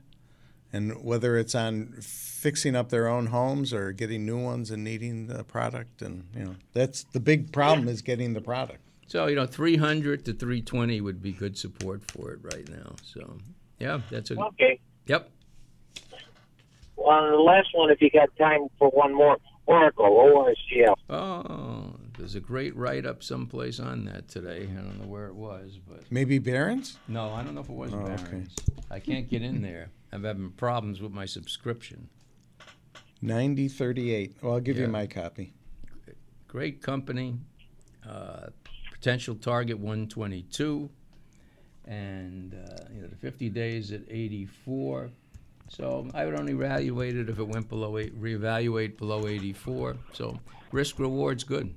and whether it's on fixing up their own homes or getting new ones and needing the product, and you know that's the big problem is getting the product. So you know, 300 to 320 would be good support for it right now. So yeah, that's a Okay. yep. Well, the last one, if you got time for one more, Oracle, ORCL. Oh, uh, there's a great write-up someplace on that today. I don't know where it was, but Maybe Barron's. no, I don't know if it was Oh, okay. Barron's. I can't get in there. I'm having problems with my subscription. 9038. Well, I'll give Yeah. you my copy. Great company. Uh, potential target 122, and uh, you know the 50 days at 84. So I would only evaluate it if it went below eight, reevaluate below 84. So risk reward's good.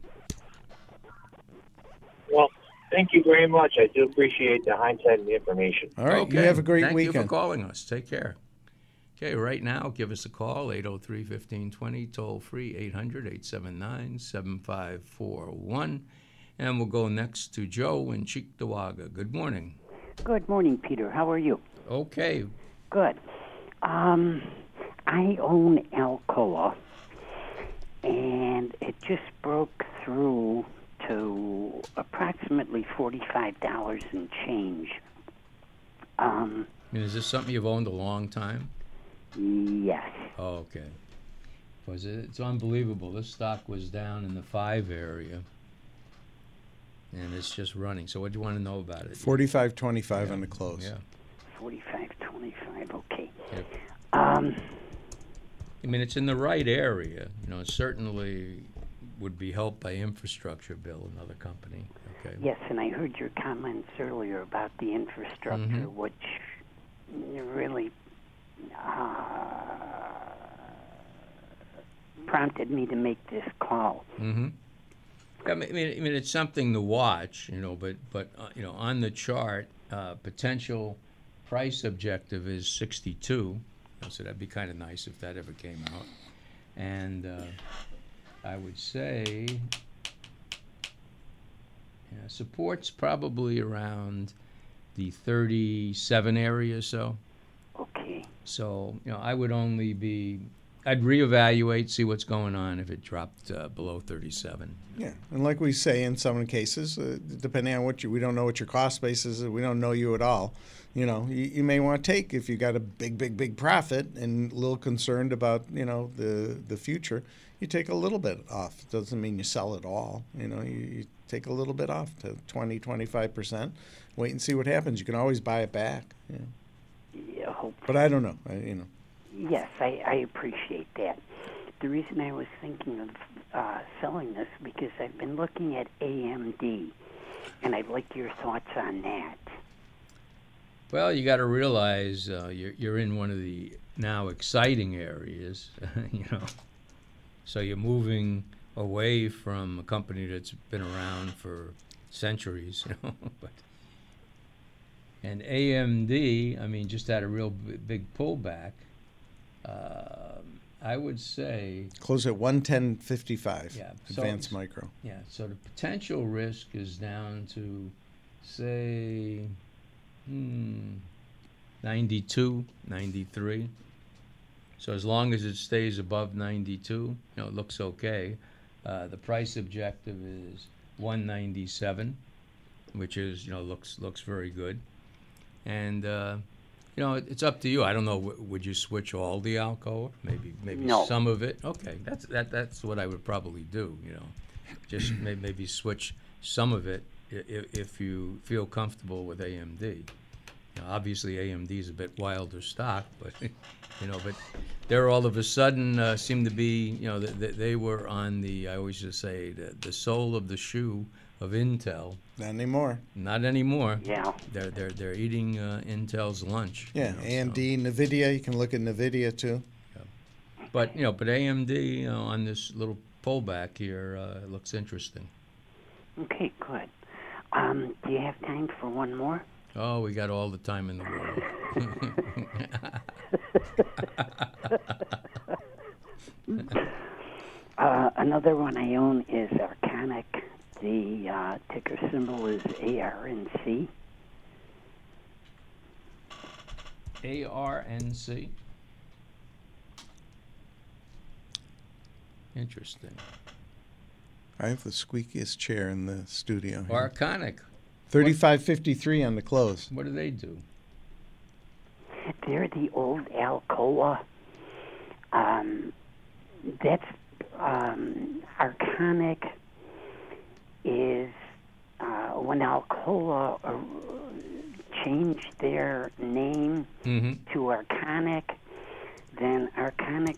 Well, thank you very much. I do appreciate the hindsight and the information. All right. Okay. You have a great weekend. Thank you for calling us. Take care. Okay, right now, give us a call, 803 1520, toll free, 800 879 7541. And we'll go next to Joe in Cheektowaga. Good morning. Good morning, Peter. How are you? Okay, Good. Um, I own Alcoa, and it just broke through to approximately forty-five dollars and change. Um, I mean, is this something you've owned a long time? yes. Oh, okay. Because it's unbelievable. This stock was down in the five area, and it's just running. So, what do you want to know about it? 4525 on the close. Yeah. Forty-five twenty-five. Okay. Yep. Um, I mean, it's in the right area. You know, it certainly would be helped by infrastructure bill, another company. Okay. yes, and I heard your comments earlier about the infrastructure, Mhm. which really uh, prompted me to make this call. Mm-hmm. I mean, I mean, I mean, it's something to watch, you know, but but uh, you know, on the chart, uh, potential price objective is 62. So that'd be kind of nice if that ever came out. And uh, I would say, yeah, support's probably around the 37 area or so. Okay. So, you know, I would only be, I'd reevaluate, see what's going on if it dropped uh, below 37. Yeah, and like we say in some cases, uh, depending on what you, we don't know what your cost base is, we don't know you at all. You know, you, you may want to take if you got a big, big, big profit and a little concerned about you know the the future. You take a little bit off. Doesn't mean you sell it all. You know, you, you take a little bit off to 20, 25 percent. Wait and see what happens. You can always buy it back. Yeah. Yeah, hope. But I don't know. I, you know. Yes, I, I appreciate that. The reason I was thinking of uh, selling this because I've been looking at AMD, and I'd like your thoughts on that. Well, you got to realize uh, you're, you're in one of the now exciting areas, you know. So you're moving away from a company that's been around for centuries, you know. but, and AMD, I mean, just had a real b- big pullback. Um I would say Close at 110.55. Yeah, so Advanced it's- micro. Yeah, so the potential risk is down to, say, hmm, 92, 93. So as long as it stays above 92, you know, it looks okay. Uh, the price objective is 197, which is, you know, looks looks very good. And uh, you know, it, it's up to you. I don't know. W- would you switch all the Alcoa? Maybe, maybe No. some of it. Okay, that's that. That's what I would probably do. You know, just may, maybe switch some of it if, if you feel comfortable with AMD. You know, obviously, AMD is a bit wilder stock, but you know, but they're all of a sudden uh, seem to be. You know, they, they were on the. I always just say the, the sole of the shoe of Intel. Not anymore. Not anymore. Yeah. They're they're they're eating uh, Intel's lunch. you Yeah, know, so- AMD, Nvidia. You can look at Nvidia too. Yeah. But you know, but AMD you know, on this little pullback here uh, looks interesting. Okay, good. Um, do you have time for one more? Oh, we got all the time in the world. Uh, another one I own is Arconic. The uh, ticker symbol is ARNC. ARNC. Interesting. I have the squeakiest chair in the studio. here. Arconic. Thirty-five fifty-three on the close. What do they do? They're the old Alcoa. Um, that's um, Arconic is uh, when Alcoa uh, changed their name Mm-hmm. to Arconic, then Arconic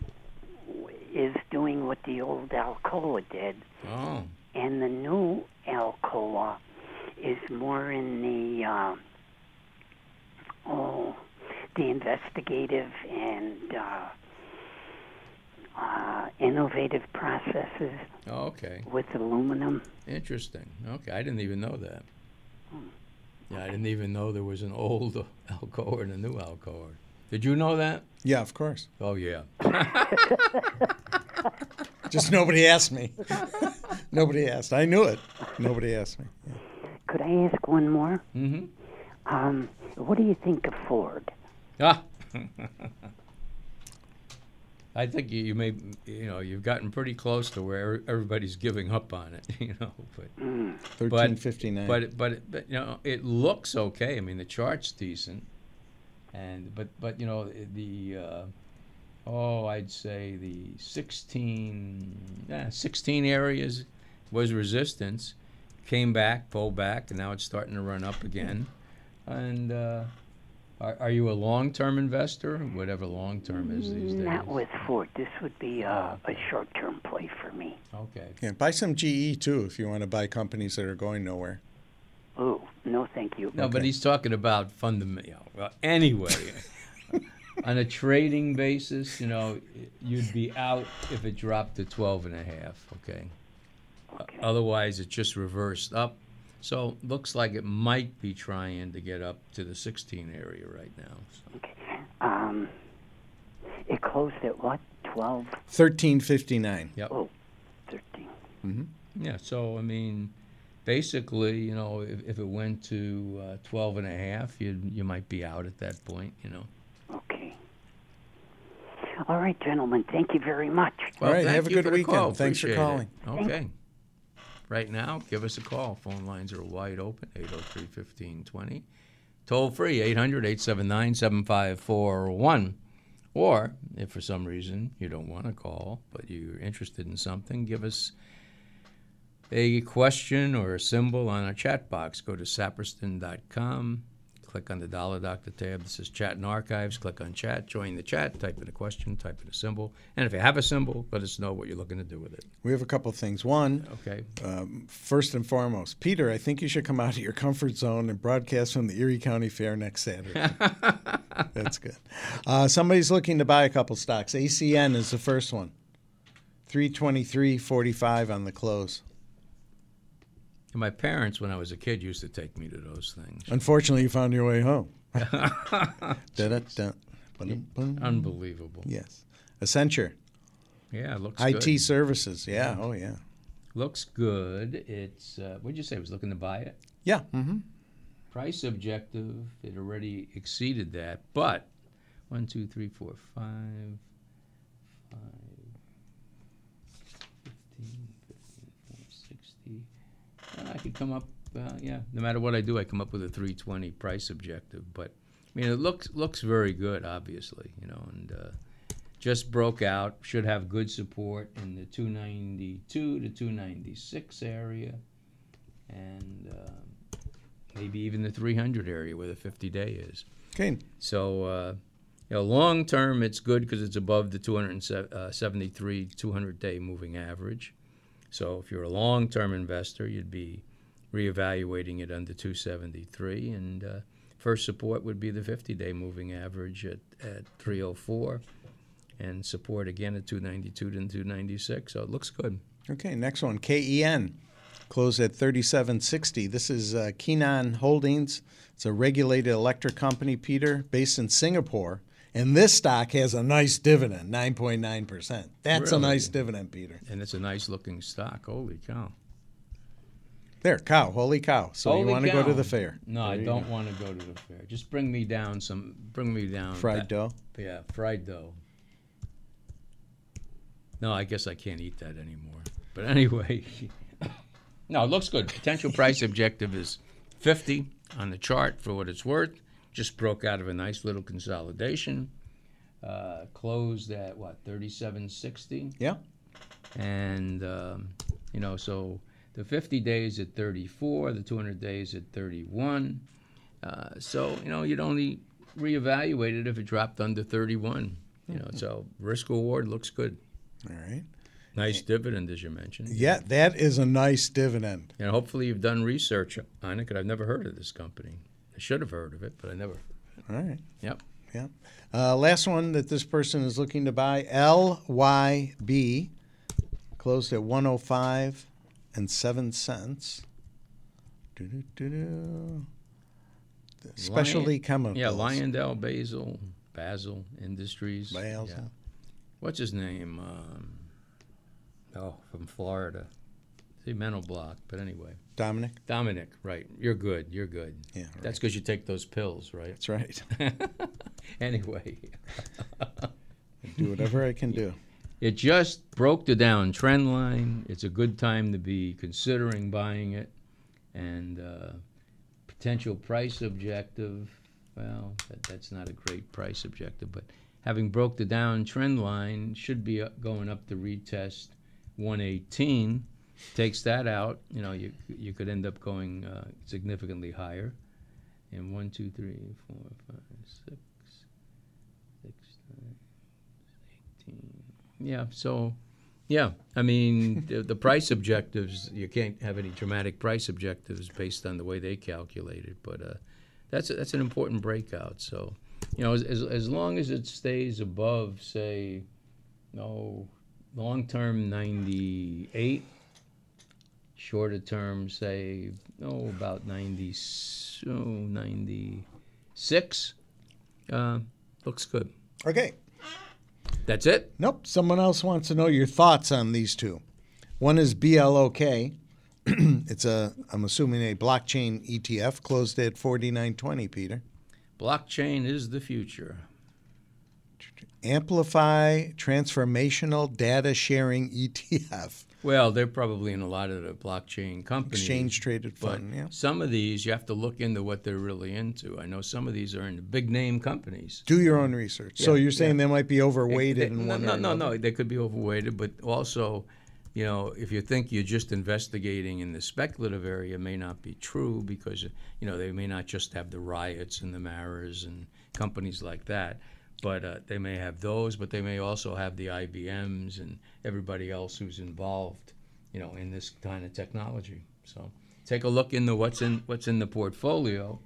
is doing what the old Alcoa did, Oh, and the new Alcoa is more in the uh, oh the investigative and uh, uh, innovative processes oh, okay. with aluminum. Interesting. Okay, I didn't even know that. Yeah, I didn't even know there was an old Alcoa and a new Alcoa. Did you know that? Yeah, of course. Oh yeah. Just nobody asked me. nobody asked. I knew it. Nobody asked me. Could I ask one more? Mm-hmm. Um, what do you think of Ford? Ah. I think you, you may, you know, you've gotten pretty close to where everybody's giving up on it, you know. But Thirteen fifty-nine. but it- but it- but you know, it looks okay. I mean, the chart's decent, and but but you know the uh, oh, I'd say the 16, yeah, 16 areas was resistance, came back, pulled back, and now it's starting to run up again. And uh, are, are you a long-term investor? Whatever long-term is these days. Not with Ford. This would be a, a short-term play for me. Okay. yeah, buy some GE too if you want to buy companies that are going nowhere. Oh, no, thank you. No, but he's talking about fundamental. Well, anyway, on a trading basis, you know, you'd be out if it dropped to 12 and a half, okay? Okay. Otherwise, it just reversed up. So, looks like it might be trying to get up to the 16 area right now. So, Okay. Um, it closed at what? 12? Thirteen fifty-nine. yep. Oh, 13. Mhm. Yeah, so, I mean, basically, you know, if, if it went to uh, 12 and a half, you you might be out at that point, you know. Okay. All right, gentlemen. Thank you very much. All right, have a good weekend. call. Thanks for Appreciate it. calling. Okay. Right now, give us a call. Phone lines are wide open 803 1520. Toll free 800 879 7541. Or, if for some reason you don't want to call, but you're interested in something, give us a question or a symbol on our chat box. Go to saperston.com, click on the Dollar Doctor tab This is Chat and Archives, click on Chat, join the chat, type in a question, type in a symbol. And if you have a symbol, let us know what you're looking to do with it. We have a couple of things. One, Okay. um, first and foremost, Peter, I think you should come out of your comfort zone and broadcast from the Erie County Fair next Saturday. That's good. Uh, somebody's looking to buy a couple stocks. ACN is the first one. Three twenty-three forty-five on the close. And my parents, when I was a kid, used to take me to those things. Unfortunately, you found your way home. Unbelievable. Yes. Accenture. Yeah, it looks IT good. services. Yeah. Oh, yeah. Looks good. It's, uh, what did you say? Was looking to buy it? Yeah. Mm-hmm. Price objective, it already exceeded that, but one, two, three, four, five, 15, 15, 60. Uh, I could come up, uh, yeah, no matter what I do, I come up with a 320 price objective, but I mean, it looks looks very good, obviously, you know, and uh, just broke out. Should have good support in the 292 to 296 area, and uh, maybe even the 300 area where the 50 day is. Okay. So, uh, you know, long term, it's good because it's above the 273 200 day moving average. So, if you're a long term investor, you'd be reevaluating it under 273. And uh, first support would be the 50 day moving average at, at 304, and support again at 292 and 296. So, it looks good. Okay, next one, KEN. Closed at 3760. This is uh, Kenon Holdings. It's a regulated electric company, Peter, based in Singapore. And this stock has a nice dividend, 9.9%. That's a nice dividend, Peter. And it's a nice looking stock. Holy cow. There, cow, holy cow. So you Holy want to go to the fair. No, I There you don't go. want to go to the fair. Just bring me down some. Bring me down Fried that- dough? Yeah, fried dough. No, I guess I can't eat that anymore. But anyway, no, it looks good. Potential price objective is 50 on the chart for what it's worth. Just broke out of a nice little consolidation. Uh, closed at what 37.60 Yeah. and um, you know so the 50 days at 34 the 200 days at 31 uh, so you know you'd only reevaluate it if it dropped under 31 you know so risk reward looks good All right. nice dividend as you mentioned Yeah, that is a nice dividend. and hopefully you've done research on it because i've never heard of this company should have heard of it but i never All right. yep Yeah. Uh, last one that this person is looking to buy LYB closed at 105 and 7 cents. Doo-doo-doo-doo. Specialty Lion- chemicals. yeah lyondell Basell Basell industries Basell. Yeah. what's his name um, oh from florida mental block but anyway Dominic. Dominic, right. You're good. You're good. Yeah, That's because you take those pills, right? That's right. anyway, do whatever I can do. it just broke the downtrend line. It's a good time to be considering buying it. And uh, potential price objective, well, that, that's not a great price objective, but having broke the downtrend line, should be going up to retest 118. Takes that out, you know, you you could end up going uh, significantly higher. And one, two, three, four, five, six, six, nine, eighteen. Yeah. So, yeah. I mean, the, the price objectives you can't have any dramatic price objectives based on the way they calculate it. But uh, that's a, that's an important breakout. So, you know, as, as as long as it stays above, say, no, long term ninety eight shorter term, say, oh, about 90, oh, 96. Uh, looks good. Okay. That's it? Nope. Someone else wants to know your thoughts on these two. One is BLOK. it's a, I'm assuming a blockchain ETF closed at 49.20, Peter. Blockchain is the future. Amplify Transformational Data Sharing ETF. Well, they're probably in a lot of the blockchain companies. Exchange traded fund, yeah. some of these, you have to look into what they're really into. I know some of these are in the big name companies. Do your own research. so you're saying yeah. they might be overweighted They- in no, one no, or no, no. They could be overweighted, but also, you know, if you think you're just investigating in the speculative area, it may not be true because you know they may not just have the riots and the Maras and companies like that, but uh, they may have those, but they may also have the IBMs and everybody else who's involved, you know, in this kind of technology. So take a look into what's in what's in the portfolio.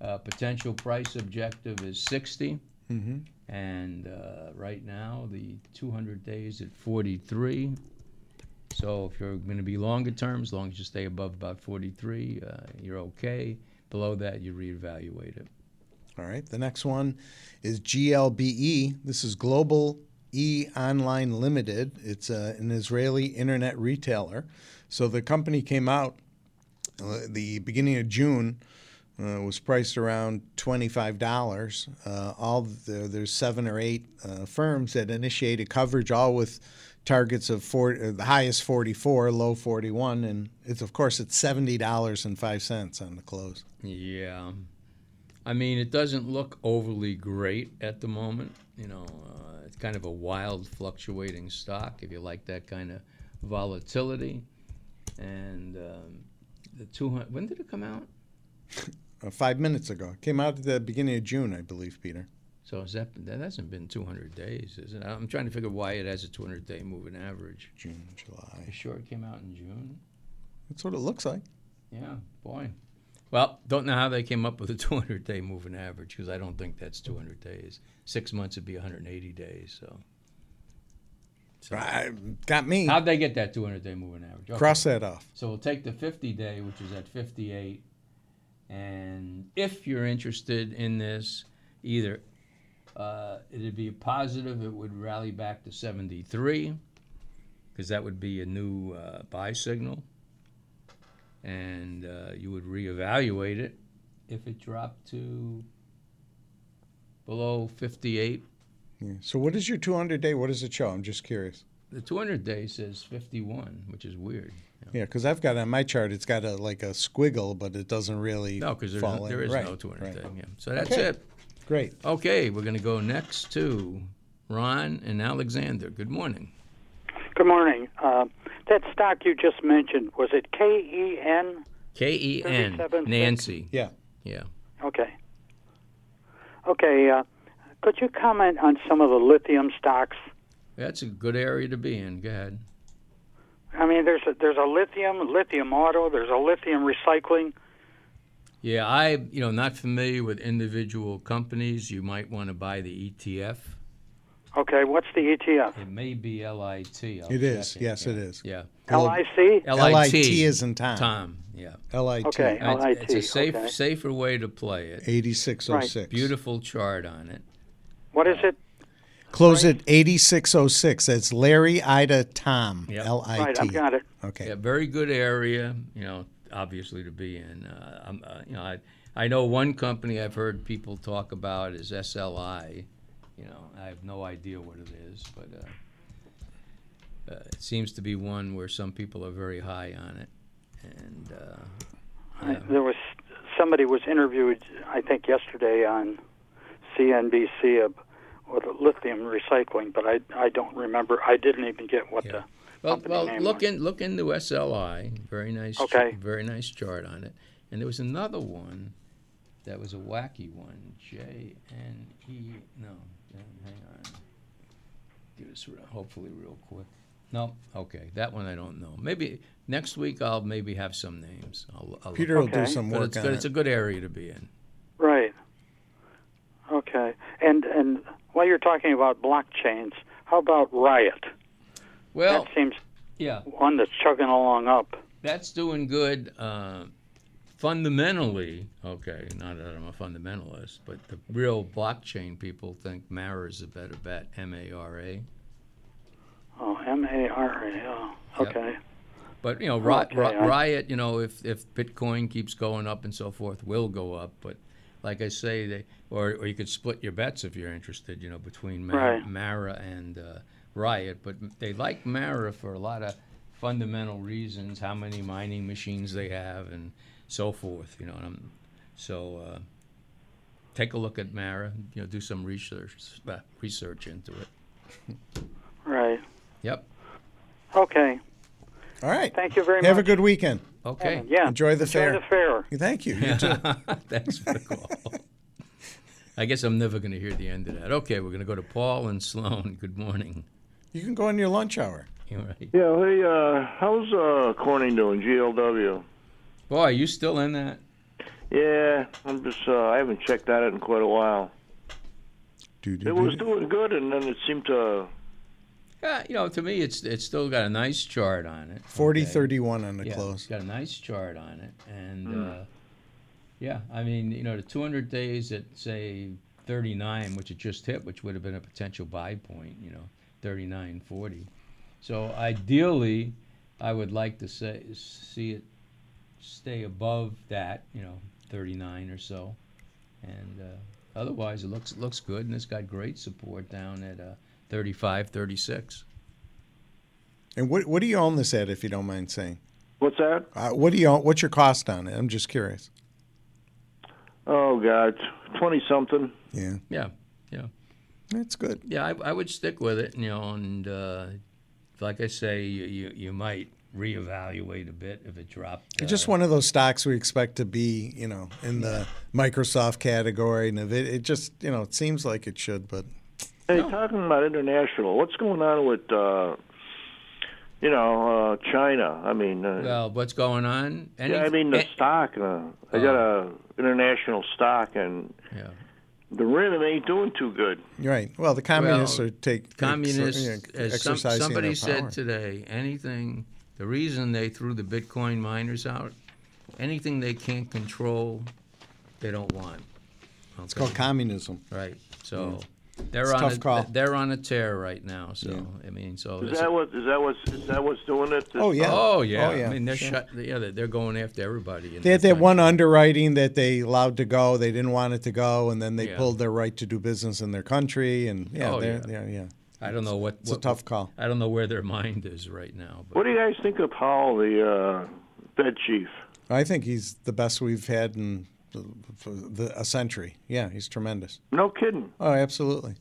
Uh, potential price objective is 60 Mm-hmm. and uh, right now the 200 days at 43. So if you're going to be longer term, as long as you stay above about 43, uh, you're okay. Below that, you reevaluate it. All right. The next one is GLBE. This is Global E Online Limited. It's an Israeli internet retailer. So the company came out uh, the beginning of June. Uh, was priced around twenty-five dollars. Uh, all the, there's seven or eight uh, firms that initiated coverage, all with targets of uh, the highest forty-four, low forty-one, and it's of course it's seventy dollars and five cents on the close. Yeah. I mean, it doesn't look overly great at the moment. You know, uh, it's kind of a wild, fluctuating stock if you like that kind of volatility. And um, the 200, when did it come out? Uh, five minutes ago. It came out at the beginning of June, I believe, Peter. So is that that hasn't been 200 days, is it? I'm trying to figure why it has a 200-day moving average. June, July. You sure it came out in June? That's what it looks like. Yeah, boy. Well, don't know how they came up with a 200-day moving average because I don't think that's 200 days. Six months would be 180 days. So, so I, got me. how'd they get that 200-day moving average? Okay. Cross that off. So we'll take the 50-day, which is at 58, and if you're interested in this, either uh, it'd be a positive, it would rally back to 73, because that would be a new uh, buy signal, and uh, you would reevaluate it if it dropped to below 58. Yeah. So what is your 200 day? What does it show? I'm just curious. The 200 day says 51, which is weird. Yeah, because I've got on my chart, it's got a like a squiggle, but it doesn't really No, because fall there in. is right. no 200 right. day. Yeah. So that's Okay. it. Great. Okay, we're going to go next to Ron and Alexander. Good morning. Good morning. Uh, that stock you just mentioned, was it K E N? K E N Nancy. Yeah. Yeah. Okay. Okay. Uh, could you comment on some of the lithium stocks? That's a good area to be in. Go ahead. I mean, there's a, there's a lithium, lithium auto, there's a lithium recycling. Yeah, I you know not familiar with individual companies. You might want to buy the ETF. Okay, what's the ETF? It may be LIT. I'll It is. check Yes, yeah. it is. Yeah. L I C. LIT. is in Tom. Tom. Yeah. LIT. Okay. Uh, It's, it's a safe, okay. safer way to play it. 8606. Beautiful chart on it. What is it? Close it 8606. That's Larry Ida Tom. Yep. L I Right, T. I've got it. Okay. Yeah, very good area. You know, obviously to be in. Uh, I'm, uh, you know, I I know one company I've heard people talk about is SLI. You know, I have no idea what it is, but uh, uh, it seems to be one where some people are very high on it. And uh, I- There was somebody was interviewed, I think, yesterday on CNBC ab- with lithium recycling, but I I don't remember. I didn't even get what the Well, well, look was. in look into SLI. Very nice. ch- Okay. very nice chart on it. And there was another one that was a wacky one. J N E. No, hang on. Get this re- hopefully real quick. No, okay, that one I don't know. Maybe next week I'll maybe have some names. I'll, I'll Peter will look. do Okay. some But work it's on good. it. It's a good area to be in. Right. Okay. And and while you're talking about blockchains, how about Riot? Well, that seems yeah. one that's chugging along up. That's doing good. Uh, fundamentally, okay, not that I'm a fundamentalist, but the real blockchain people think Mara is a better bet. M A R A. Oh, M A R A. Oh, Yep. okay. But you know, Ri- Okay, Ri- I- Riot, you know, if if Bitcoin keeps going up and so forth, will go up. But like I say, they or or you could split your bets if you're interested. You know, between Ma- Right. Mara and uh, Riot. But they like Mara for a lot of fundamental reasons. How many mining machines they have and so forth. You know, and I'm, so. Uh, Take a look at Mara. You know, do some research uh, research into it. Right. Yep. Okay. All right. Thank you very much. Have a good weekend. Okay. Yeah. Enjoy the fair. Enjoy the fair. Thank you. You too. Thanks for the call. I guess I'm never going to hear the end of that. Okay, we're going to go to Paul and Sloan. Good morning. You can go in your lunch hour. You're right. Yeah, hey, uh, how's uh, Corning doing? GLW. Boy, are you still in that? Yeah, I'm just. Uh, I haven't checked that out in quite a while. Do, do, It was do. doing good, and then it seemed to. Yeah, you know, to me, it's it's still got a nice chart on it. 40 okay? 31 on the yeah, close. It's got a nice chart on it, and Hmm. uh, yeah, I mean, you know, the 200 days at say 39, which it just hit, which would have been a potential buy point, you know, 39.40. So ideally, I would like to say see it stay above that, you know, 39 or so, and uh, otherwise it looks it looks good, and it's got great support down at uh, 35, 36. And what what do you own this at, if you don't mind saying? What's that? Uh, what do you own, what's your cost on it? I'm just curious. Oh God, twenty something. Yeah, Yeah, yeah, that's good. yeah. I, I would stick with it, you know, and uh, like I say, you, you you might reevaluate a bit if it dropped. It's just one of those stocks we expect to be, you know, in the Microsoft category, and if it, it just, you know, it seems like it should, but Hey, talking about international, what's going on with, uh, you know, uh, China? I mean, uh, Well, what's going on? Any, yeah, I mean the eh, stock. Uh, I got a international stock, and yeah. the renminbi ain't doing too good. right. Well, the communists Well, are take communists, yeah, as some, exercising somebody their said power. today, anything, the reason they threw the Bitcoin miners out, anything they can't control, they don't want. It's called communism. Right. So they're It's on tough a, call. They're on a tear right now. So Yeah. I mean, so Is that what? Is that what? Is that what's doing it? Oh yeah. Oh yeah. Oh yeah. I mean, they're Sure. shut. Yeah, they're, they're going after everybody. in They had that one underwriting that they allowed to go. They didn't want it to go, and then they Yeah. pulled their right to do business in their country. And yeah, Oh, yeah. yeah, yeah. I don't know what. It's a tough call. I don't know where their mind is right now. But What do you guys think of Powell, the uh, Fed chief? I think he's the best we've had in the, for the, a century. Yeah, he's tremendous. No kidding. Oh, absolutely.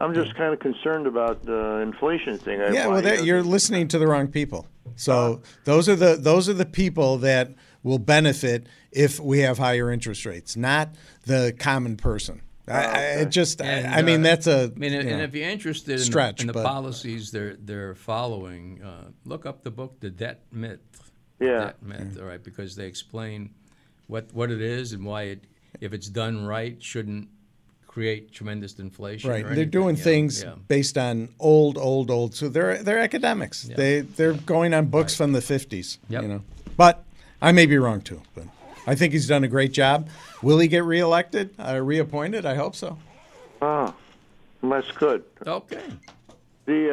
I'm just kind of concerned about the inflation thing. I- Yeah, well, that, you're listening to the wrong people. So those are the those are the people that will benefit if we have higher interest rates, not the common person. I, I it just, And, I, I mean, uh, that's a. I mean, you and know, if you're interested in stretch, the, in the but- policies they're they're following, uh, look up the book, The Debt Myth. Yeah. Debt Myth, all right, because they explain what what it is and why it, if it's done right, shouldn't create tremendous inflation. Right, or they're anything, doing you know, things yeah. based on old, old, old. So they're they're academics. They they're going on books from the fifties. Yep. You know, but I may be wrong too. But I think he's done a great job. Will he get reelected? Uh, reappointed? I hope so. Oh, that's good. Okay. The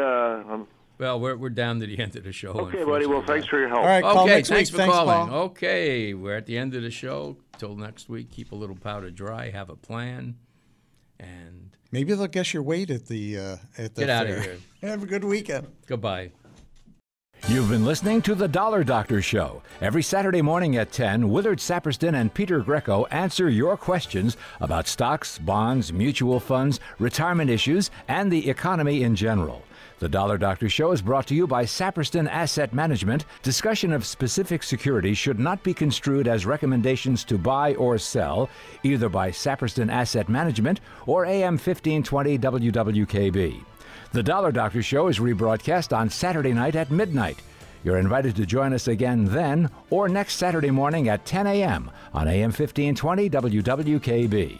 uh, um, Well, we're, we're down to the end of the show. okay, buddy. Well, thanks for your help. All right, call Okay, next thanks week. for Thanks, calling. Paul. Okay, we're at the end of the show. Till next week, keep a little powder dry, have a plan, and Maybe they'll guess your weight at the uh, at the Get outta fair. here. Have a good weekend. goodbye. You've been listening to The Dollar Doctor Show. Every Saturday morning at 10, Willard Saperston and Peter Greco answer your questions about stocks, bonds, mutual funds, retirement issues, and the economy in general. The Dollar Doctor Show is brought to you by Saperston Asset Management. Discussion of specific securities should not be construed as recommendations to buy or sell, either by Saperston Asset Management or AM 1520 WWKB. The Dollar Doctor Show is rebroadcast on Saturday night at midnight. You're invited to join us again then or next Saturday morning at 10 a.m. on AM 1520 WWKB.